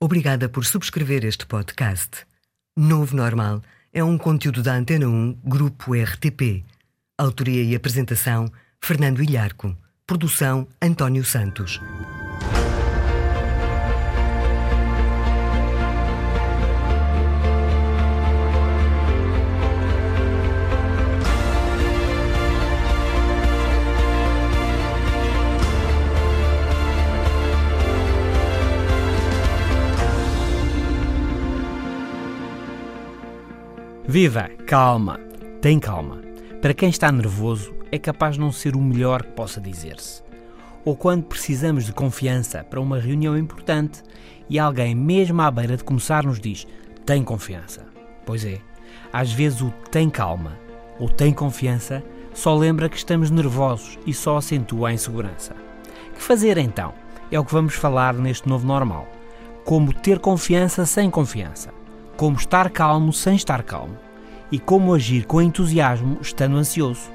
Obrigada por subscrever este podcast. Novo Normal é um conteúdo da Antena 1 Grupo RTP. Autoria e apresentação: Fernando Ilharco. Produção: António Santos. Viva! Calma! Tem calma. Para quem está nervoso, é capaz de não ser o melhor que possa dizer-se. Ou quando precisamos de confiança para uma reunião importante e alguém, mesmo à beira de começar, nos diz: tem confiança. Pois é, às vezes o tem calma ou tem confiança só lembra que estamos nervosos e só acentua a insegurança. Que fazer então? É o que vamos falar neste novo normal. Como ter confiança sem confiança como estar calmo sem estar calmo e como agir com entusiasmo estando ansioso.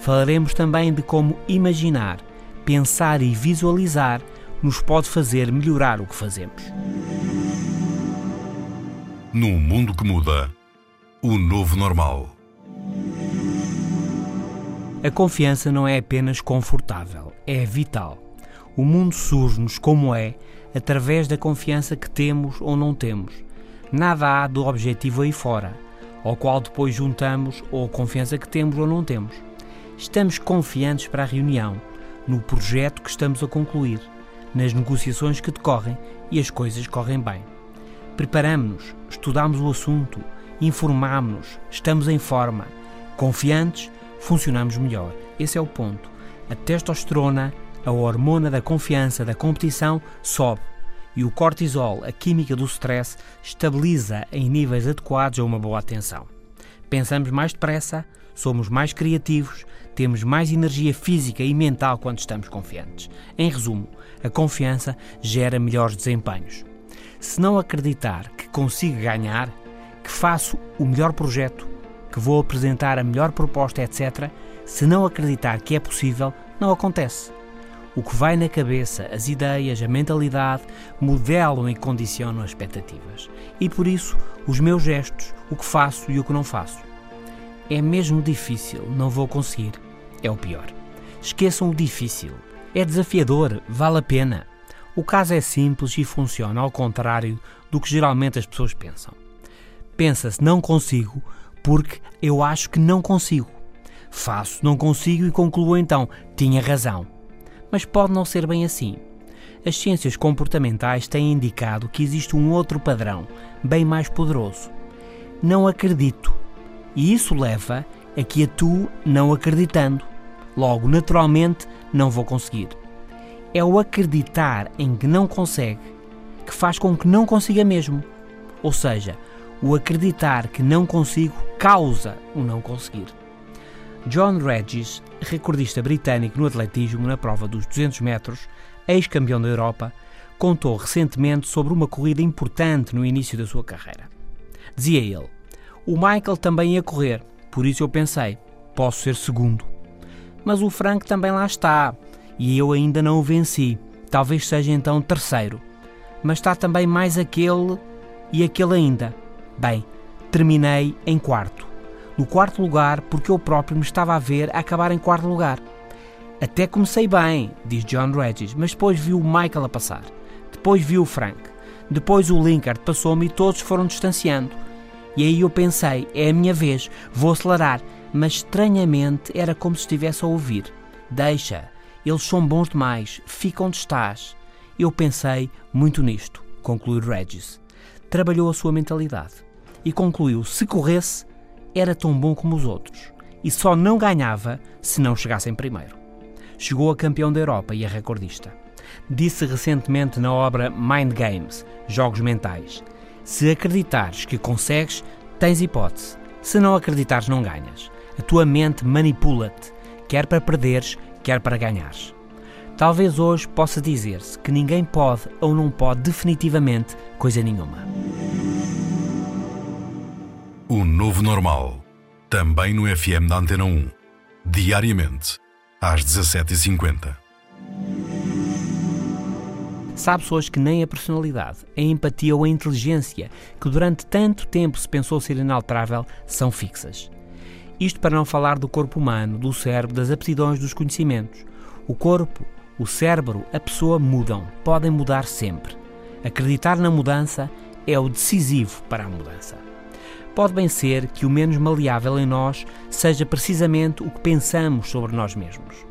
Falaremos também de como imaginar, pensar e visualizar nos pode fazer melhorar o que fazemos. Num mundo que muda, o novo normal. A confiança não é apenas confortável, é vital. O mundo surge-nos como é, através da confiança que temos ou não temos nada há do objetivo aí fora, ao qual depois juntamos ou a confiança que temos ou não temos. Estamos confiantes para a reunião, no projeto que estamos a concluir, nas negociações que decorrem e as coisas correm bem. Preparamos-nos, estudamos o assunto, informamos-nos, estamos em forma. Confiantes, funcionamos melhor. Esse é o ponto. A testosterona, a hormona da confiança, da competição, sobe e o cortisol, a química do stress, estabiliza em níveis adequados a uma boa atenção. Pensamos mais depressa, somos mais criativos, temos mais energia física e mental quando estamos confiantes. Em resumo, a confiança gera melhores desempenhos. Se não acreditar que consigo ganhar, que faço o melhor projeto, que vou apresentar a melhor proposta, etc., se não acreditar que é possível, não acontece. O que vai na cabeça, as ideias, a mentalidade, modelam e condicionam as expectativas. E por isso, os meus gestos, o que faço e o que não faço. É mesmo difícil, não vou conseguir. É o pior. Esqueçam o difícil. É desafiador, vale a pena. O caso é simples e funciona ao contrário do que geralmente as pessoas pensam. Pensa-se não consigo porque eu acho que não consigo. Faço, não consigo e concluo então, tinha razão mas pode não ser bem assim. As ciências comportamentais têm indicado que existe um outro padrão, bem mais poderoso. Não acredito. E isso leva a que atuo não acreditando. Logo, naturalmente, não vou conseguir. É o acreditar em que não consegue que faz com que não consiga mesmo. Ou seja, o acreditar que não consigo causa o não conseguir. John Regis, recordista britânico no atletismo na prova dos 200 metros, ex-campeão da Europa, contou recentemente sobre uma corrida importante no início da sua carreira. Dizia ele: O Michael também ia correr, por isso eu pensei, posso ser segundo. Mas o Frank também lá está, e eu ainda não o venci, talvez seja então terceiro. Mas está também mais aquele e aquele ainda. Bem, terminei em quarto no quarto lugar porque eu próprio me estava a ver a acabar em quarto lugar. Até comecei bem, diz John Regis, mas depois vi o Michael a passar. Depois vi o Frank. Depois o Linkard passou-me e todos foram distanciando. E aí eu pensei, é a minha vez, vou acelerar. Mas estranhamente era como se estivesse a ouvir. Deixa, eles são bons demais, fica onde estás. Eu pensei muito nisto, concluiu Regis. Trabalhou a sua mentalidade e concluiu: se corresse, era tão bom como os outros e só não ganhava se não chegasse em primeiro. Chegou a campeão da Europa e a recordista. Disse recentemente na obra Mind Games Jogos Mentais: Se acreditares que consegues, tens hipótese. Se não acreditares, não ganhas. A tua mente manipula-te, quer para perderes, quer para ganhares. Talvez hoje possa dizer-se que ninguém pode ou não pode definitivamente coisa nenhuma. O novo normal. Também no FM da Antena 1. Diariamente, às 17h50. Sabe pessoas que nem a personalidade, a empatia ou a inteligência, que durante tanto tempo se pensou ser inalterável, são fixas. Isto para não falar do corpo humano, do cérebro, das aptidões, dos conhecimentos. O corpo, o cérebro, a pessoa mudam, podem mudar sempre. Acreditar na mudança é o decisivo para a mudança. Pode bem ser que o menos maleável em nós seja precisamente o que pensamos sobre nós mesmos.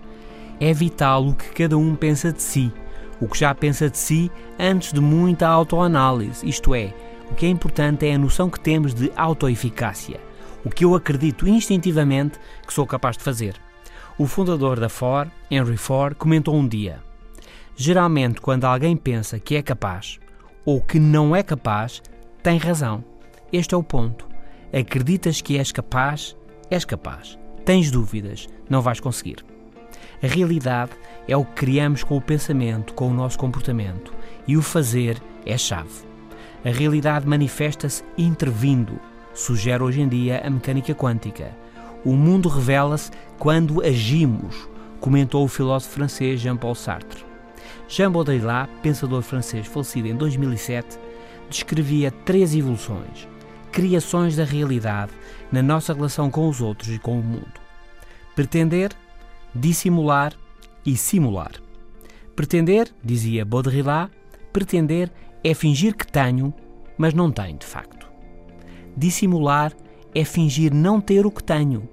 É vital o que cada um pensa de si, o que já pensa de si antes de muita autoanálise, isto é, o que é importante é a noção que temos de autoeficácia, o que eu acredito instintivamente que sou capaz de fazer. O fundador da Ford, Henry Ford, comentou um dia: Geralmente, quando alguém pensa que é capaz ou que não é capaz, tem razão. Este é o ponto. Acreditas que és capaz, és capaz. Tens dúvidas, não vais conseguir. A realidade é o que criamos com o pensamento, com o nosso comportamento, e o fazer é chave. A realidade manifesta-se intervindo, sugere hoje em dia a mecânica quântica. O mundo revela-se quando agimos, comentou o filósofo francês Jean-Paul Sartre. Jean Baudrillard, pensador francês falecido em 2007, descrevia três evoluções, criações da realidade na nossa relação com os outros e com o mundo. Pretender, dissimular e simular. Pretender, dizia Baudrillard, pretender é fingir que tenho, mas não tenho de facto. Dissimular é fingir não ter o que tenho.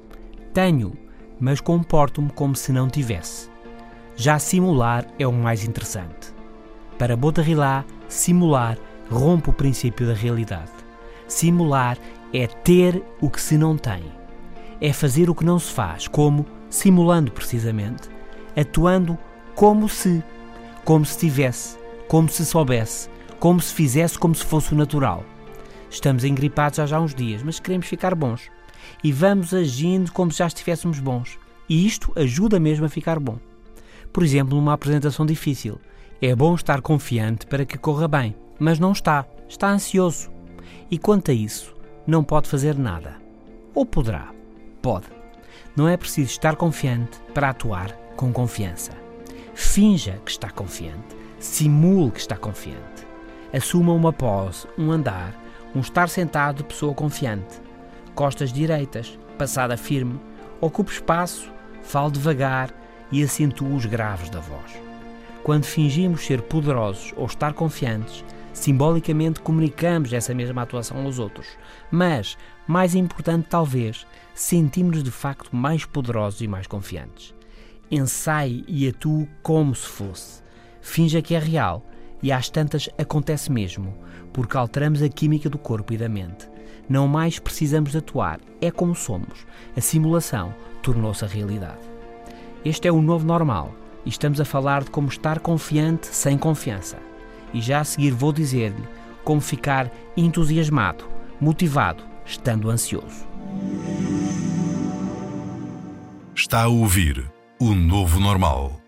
Tenho, mas comporto-me como se não tivesse. Já simular é o mais interessante. Para Baudrillard, simular rompe o princípio da realidade. Simular é ter o que se não tem. É fazer o que não se faz, como simulando precisamente, atuando como se, como se tivesse, como se soubesse, como se fizesse como se fosse o natural. Estamos engripados há já uns dias, mas queremos ficar bons. E vamos agindo como se já estivéssemos bons. E isto ajuda mesmo a ficar bom. Por exemplo, numa apresentação difícil, é bom estar confiante para que corra bem, mas não está, está ansioso. E quanto a isso, não pode fazer nada. Ou poderá? Pode. Não é preciso estar confiante para atuar com confiança. Finja que está confiante, simule que está confiante. Assuma uma pose, um andar, um estar sentado de pessoa confiante. Costas direitas, passada firme, ocupe espaço, fale devagar e acentue os graves da voz. Quando fingimos ser poderosos ou estar confiantes, simbolicamente comunicamos essa mesma atuação aos outros. Mas, mais importante talvez, sentimos-nos de facto mais poderosos e mais confiantes. Ensaie e atue como se fosse. Finja que é real e às tantas acontece mesmo, porque alteramos a química do corpo e da mente. Não mais precisamos de atuar, é como somos. A simulação tornou-se a realidade. Este é o novo normal e estamos a falar de como estar confiante sem confiança. E já a seguir vou dizer-lhe como ficar entusiasmado, motivado, estando ansioso. Está a ouvir O Novo Normal,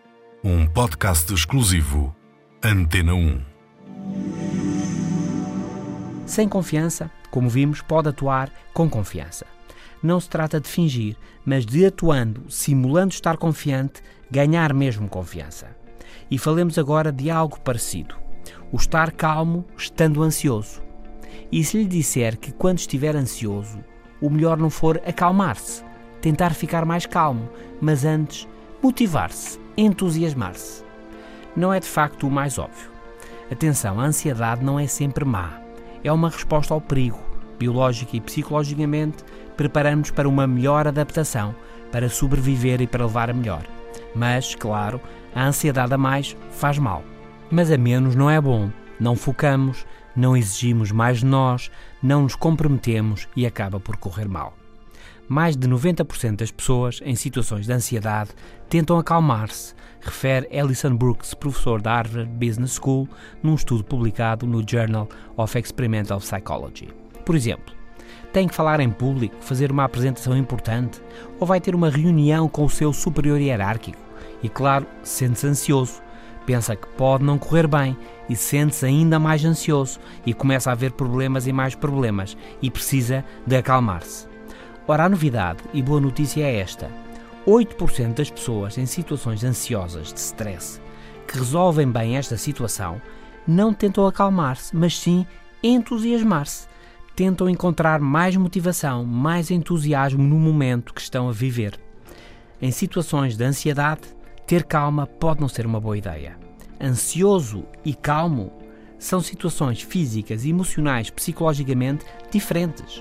um podcast exclusivo Antena 1. Sem confiança, como vimos, pode atuar com confiança. Não se trata de fingir, mas de atuando, simulando estar confiante, ganhar mesmo confiança. E falemos agora de algo parecido: o estar calmo estando ansioso. E se lhe disser que quando estiver ansioso, o melhor não for acalmar-se, tentar ficar mais calmo, mas antes motivar-se, entusiasmar-se. Não é de facto o mais óbvio. Atenção, a ansiedade não é sempre má. É uma resposta ao perigo. Biológica e psicologicamente, preparamos para uma melhor adaptação, para sobreviver e para levar a melhor. Mas, claro, a ansiedade a mais faz mal. Mas a menos não é bom. Não focamos, não exigimos mais de nós, não nos comprometemos e acaba por correr mal. Mais de 90% das pessoas em situações de ansiedade tentam acalmar-se, refere Alison Brooks, professor da Harvard Business School, num estudo publicado no Journal of Experimental Psychology. Por exemplo, tem que falar em público, fazer uma apresentação importante ou vai ter uma reunião com o seu superior hierárquico e, claro, sente-se ansioso, pensa que pode não correr bem e sente-se ainda mais ansioso e começa a haver problemas e mais problemas e precisa de acalmar-se. Ora, a novidade e boa notícia é esta: 8% das pessoas em situações ansiosas de stress que resolvem bem esta situação não tentam acalmar-se, mas sim entusiasmar-se. Tentam encontrar mais motivação, mais entusiasmo no momento que estão a viver. Em situações de ansiedade, ter calma pode não ser uma boa ideia. Ansioso e calmo são situações físicas, emocionais, psicologicamente diferentes.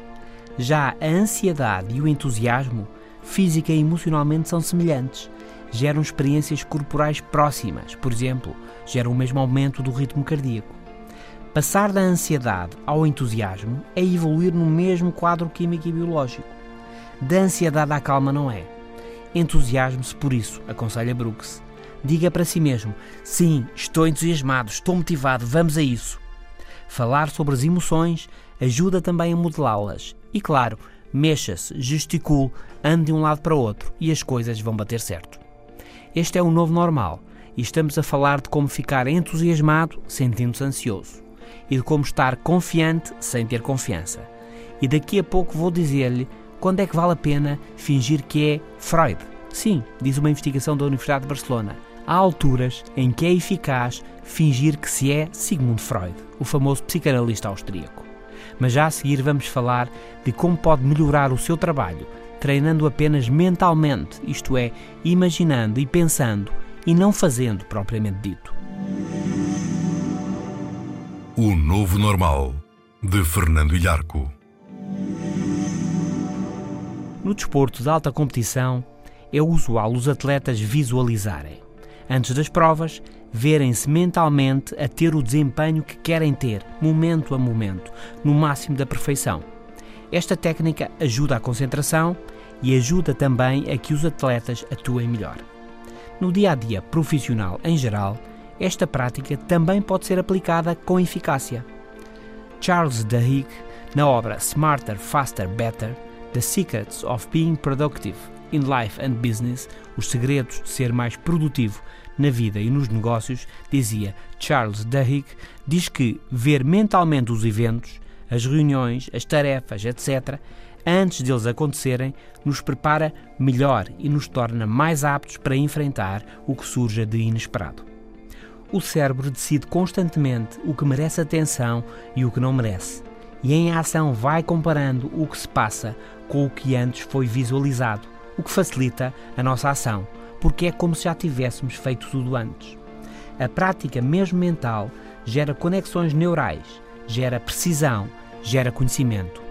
Já a ansiedade e o entusiasmo, física e emocionalmente, são semelhantes. Geram experiências corporais próximas, por exemplo, geram o mesmo aumento do ritmo cardíaco. Passar da ansiedade ao entusiasmo é evoluir no mesmo quadro químico e biológico. Da ansiedade à calma não é. Entusiasme-se por isso, aconselha Brooks. Diga para si mesmo: sim, estou entusiasmado, estou motivado, vamos a isso. Falar sobre as emoções ajuda também a modelá-las. E claro, mexa-se, gesticule, ande de um lado para o outro e as coisas vão bater certo. Este é o novo normal e estamos a falar de como ficar entusiasmado sentindo-se ansioso e de como estar confiante sem ter confiança. E daqui a pouco vou dizer-lhe quando é que vale a pena fingir que é Freud. Sim, diz uma investigação da Universidade de Barcelona. Há alturas em que é eficaz fingir que se é Sigmund Freud, o famoso psicanalista austríaco. Mas já a seguir vamos falar de como pode melhorar o seu trabalho treinando apenas mentalmente, isto é, imaginando e pensando e não fazendo propriamente dito. O Novo Normal, de Fernando Ilharco. No desporto de alta competição, é usual os atletas visualizarem. Antes das provas, verem-se mentalmente a ter o desempenho que querem ter, momento a momento, no máximo da perfeição. Esta técnica ajuda a concentração e ajuda também a que os atletas atuem melhor. No dia a dia profissional em geral, esta prática também pode ser aplicada com eficácia. Charles Duhigg, na obra Smarter, Faster, Better: The Secrets of Being Productive in Life and Business, os segredos de ser mais produtivo na vida e nos negócios, dizia Charles Duhigg, diz que ver mentalmente os eventos, as reuniões, as tarefas, etc., antes deles acontecerem, nos prepara melhor e nos torna mais aptos para enfrentar o que surja de inesperado. O cérebro decide constantemente o que merece atenção e o que não merece, e em ação vai comparando o que se passa com o que antes foi visualizado, o que facilita a nossa ação, porque é como se já tivéssemos feito tudo antes. A prática, mesmo mental, gera conexões neurais, gera precisão, gera conhecimento.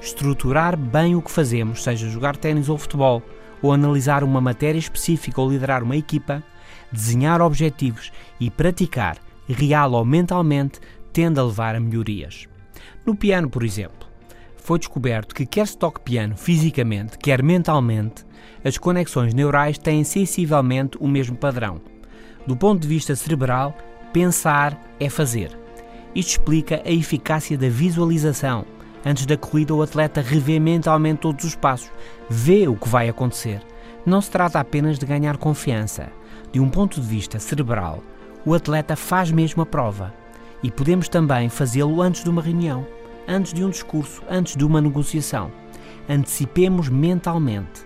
Estruturar bem o que fazemos, seja jogar ténis ou futebol, ou analisar uma matéria específica ou liderar uma equipa, desenhar objetivos e praticar, real ou mentalmente, tende a levar a melhorias. No piano, por exemplo, foi descoberto que quer se toque piano fisicamente, quer mentalmente, as conexões neurais têm sensivelmente o mesmo padrão. Do ponto de vista cerebral, pensar é fazer. Isto explica a eficácia da visualização. Antes da corrida, o atleta revê mentalmente todos os passos, vê o que vai acontecer. Não se trata apenas de ganhar confiança. De um ponto de vista cerebral, o atleta faz mesmo a prova. E podemos também fazê-lo antes de uma reunião, antes de um discurso, antes de uma negociação. Antecipemos mentalmente.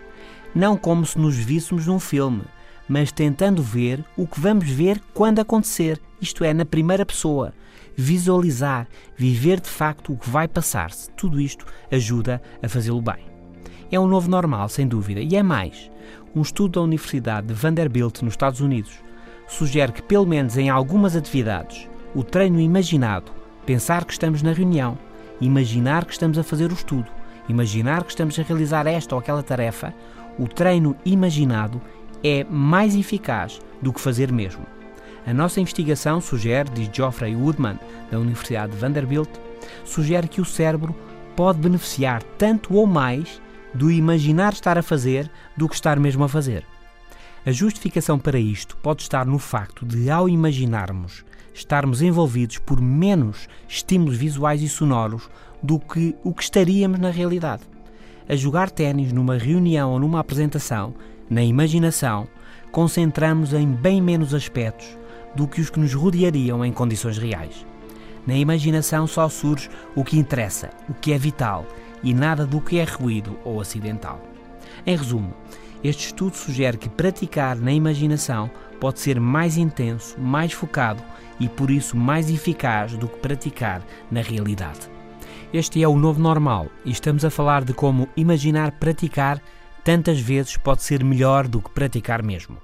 Não como se nos víssemos num filme, mas tentando ver o que vamos ver quando acontecer, isto é, na primeira pessoa, visualizar, viver de facto o que vai passar-se. Tudo isto ajuda a fazê-lo bem. É um novo normal, sem dúvida, e é mais. Um estudo da Universidade de Vanderbilt, nos Estados Unidos, sugere que, pelo menos em algumas atividades, o treino imaginado, pensar que estamos na reunião, imaginar que estamos a fazer o estudo, imaginar que estamos a realizar esta ou aquela tarefa, o treino imaginado é mais eficaz do que fazer mesmo. A nossa investigação sugere, diz Geoffrey Woodman, da Universidade de Vanderbilt, sugere que o cérebro pode beneficiar tanto ou mais do imaginar estar a fazer do que estar mesmo a fazer. A justificação para isto pode estar no facto de, ao imaginarmos, estarmos envolvidos por menos estímulos visuais e sonoros do que o que estaríamos na realidade. A jogar ténis numa reunião ou numa apresentação, na imaginação, concentramos em bem menos aspectos do que os que nos rodeariam em condições reais. Na imaginação só surge o que interessa, o que é vital e nada do que é ruído ou acidental. Em resumo, este estudo sugere que praticar na imaginação pode ser mais intenso, mais focado e por isso mais eficaz do que praticar na realidade. Este é o novo normal e estamos a falar de como imaginar praticar tantas vezes pode ser melhor do que praticar mesmo.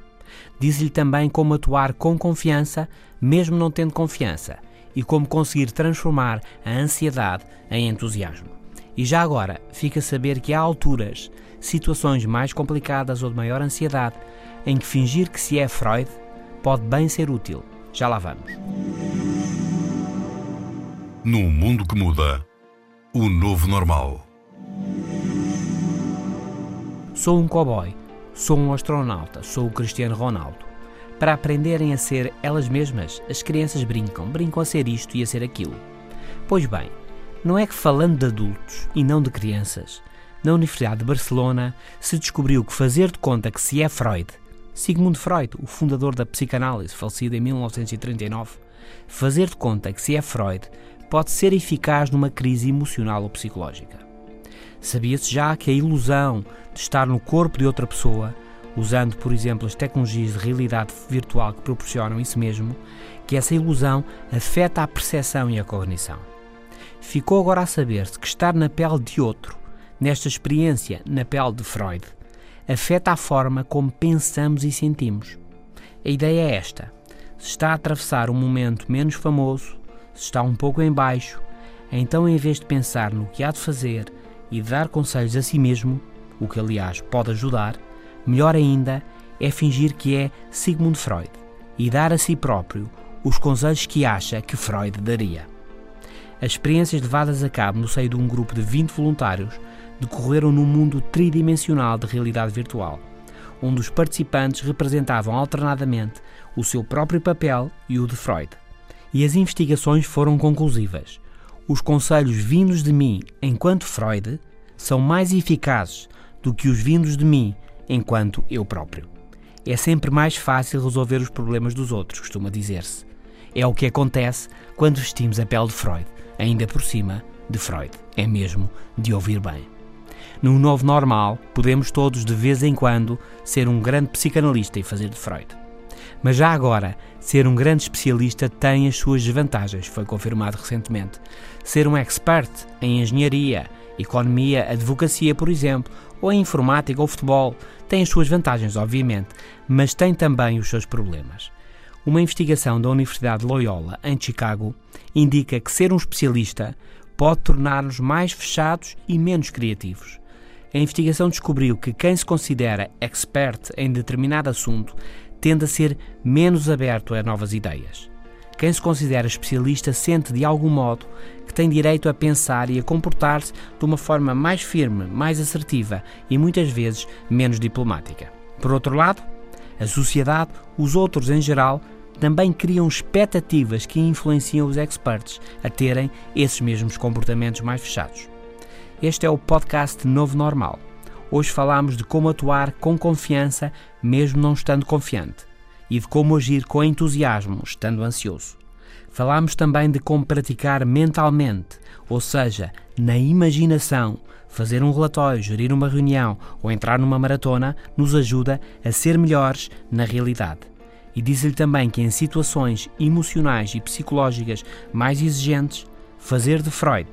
Diz-lhe também como atuar com confiança, mesmo não tendo confiança, e como conseguir transformar a ansiedade em entusiasmo. E já agora, fica a saber que há alturas, situações mais complicadas ou de maior ansiedade, em que fingir que se é Freud pode bem ser útil. Já lá vamos. Num mundo que muda, o novo normal. Sou um cowboy, sou um astronauta, sou o Cristiano Ronaldo. Para aprenderem a ser elas mesmas, as crianças brincam, brincam a ser isto e a ser aquilo. Pois bem, não é que falando de adultos e não de crianças, na Universidade de Barcelona se descobriu que fazer de conta que se é Freud, Sigmund Freud, o fundador da psicanálise, falecido em 1939, fazer de conta que se é Freud pode ser eficaz numa crise emocional ou psicológica. Sabia-se já que a ilusão de estar no corpo de outra pessoa, usando, por exemplo, as tecnologias de realidade virtual que proporcionam isso mesmo, que essa ilusão afeta a percepção e a cognição. Ficou agora a saber-se que estar na pele de outro, nesta experiência na pele de Freud, afeta a forma como pensamos e sentimos. A ideia é esta: se está a atravessar um momento menos famoso, se está um pouco em baixo, então em vez de pensar no que há de fazer e de dar conselhos a si mesmo, o que aliás pode ajudar, melhor ainda é fingir que é Sigmund Freud e dar a si próprio os conselhos que acha que Freud daria. As experiências levadas a cabo no seio de um grupo de 20 voluntários decorreram num mundo tridimensional de realidade virtual, onde os participantes representavam alternadamente o seu próprio papel e o de Freud. E as investigações foram conclusivas. Os conselhos vindos de mim enquanto Freud são mais eficazes do que os vindos de mim enquanto eu próprio. É sempre mais fácil resolver os problemas dos outros, costuma dizer-se. É o que acontece quando vestimos a pele de Freud, ainda por cima de Freud. É mesmo de ouvir bem. No novo normal, podemos todos de vez em quando ser um grande psicanalista e fazer de Freud. Mas já agora, ser um grande especialista tem as suas desvantagens, foi confirmado recentemente. Ser um expert em engenharia, economia, advocacia, por exemplo, ou em informática ou futebol, tem as suas vantagens, obviamente, mas tem também os seus problemas. Uma investigação da Universidade de Loyola, em Chicago, indica que ser um especialista pode tornar-nos mais fechados e menos criativos. A investigação descobriu que quem se considera expert em determinado assunto tende a ser menos aberto a novas ideias. Quem se considera especialista sente de algum modo que tem direito a pensar e a comportar-se de uma forma mais firme, mais assertiva e muitas vezes menos diplomática. Por outro lado, a sociedade, os outros em geral, também criam expectativas que influenciam os experts a terem esses mesmos comportamentos mais fechados. Este é o podcast Novo Normal. Hoje falamos de como atuar com confiança, mesmo não estando confiante, e de como agir com entusiasmo, estando ansioso. Falamos também de como praticar mentalmente, ou seja, na imaginação. Fazer um relatório, gerir uma reunião ou entrar numa maratona nos ajuda a ser melhores na realidade. E diz-lhe também que em situações emocionais e psicológicas mais exigentes, fazer de Freud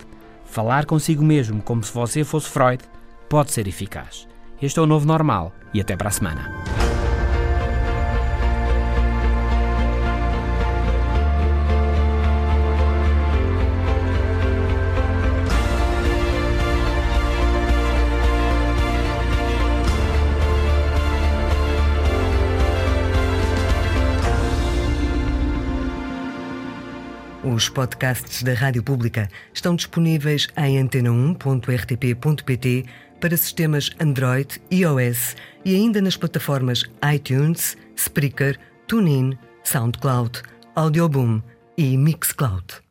Falar consigo mesmo como se você fosse Freud pode ser eficaz. Este é o novo normal e até para a semana. Os podcasts da Rádio Pública estão disponíveis em antena1.rtp.pt para sistemas Android, iOS e ainda nas plataformas iTunes, Spreaker, TuneIn, SoundCloud, Audioboom e Mixcloud.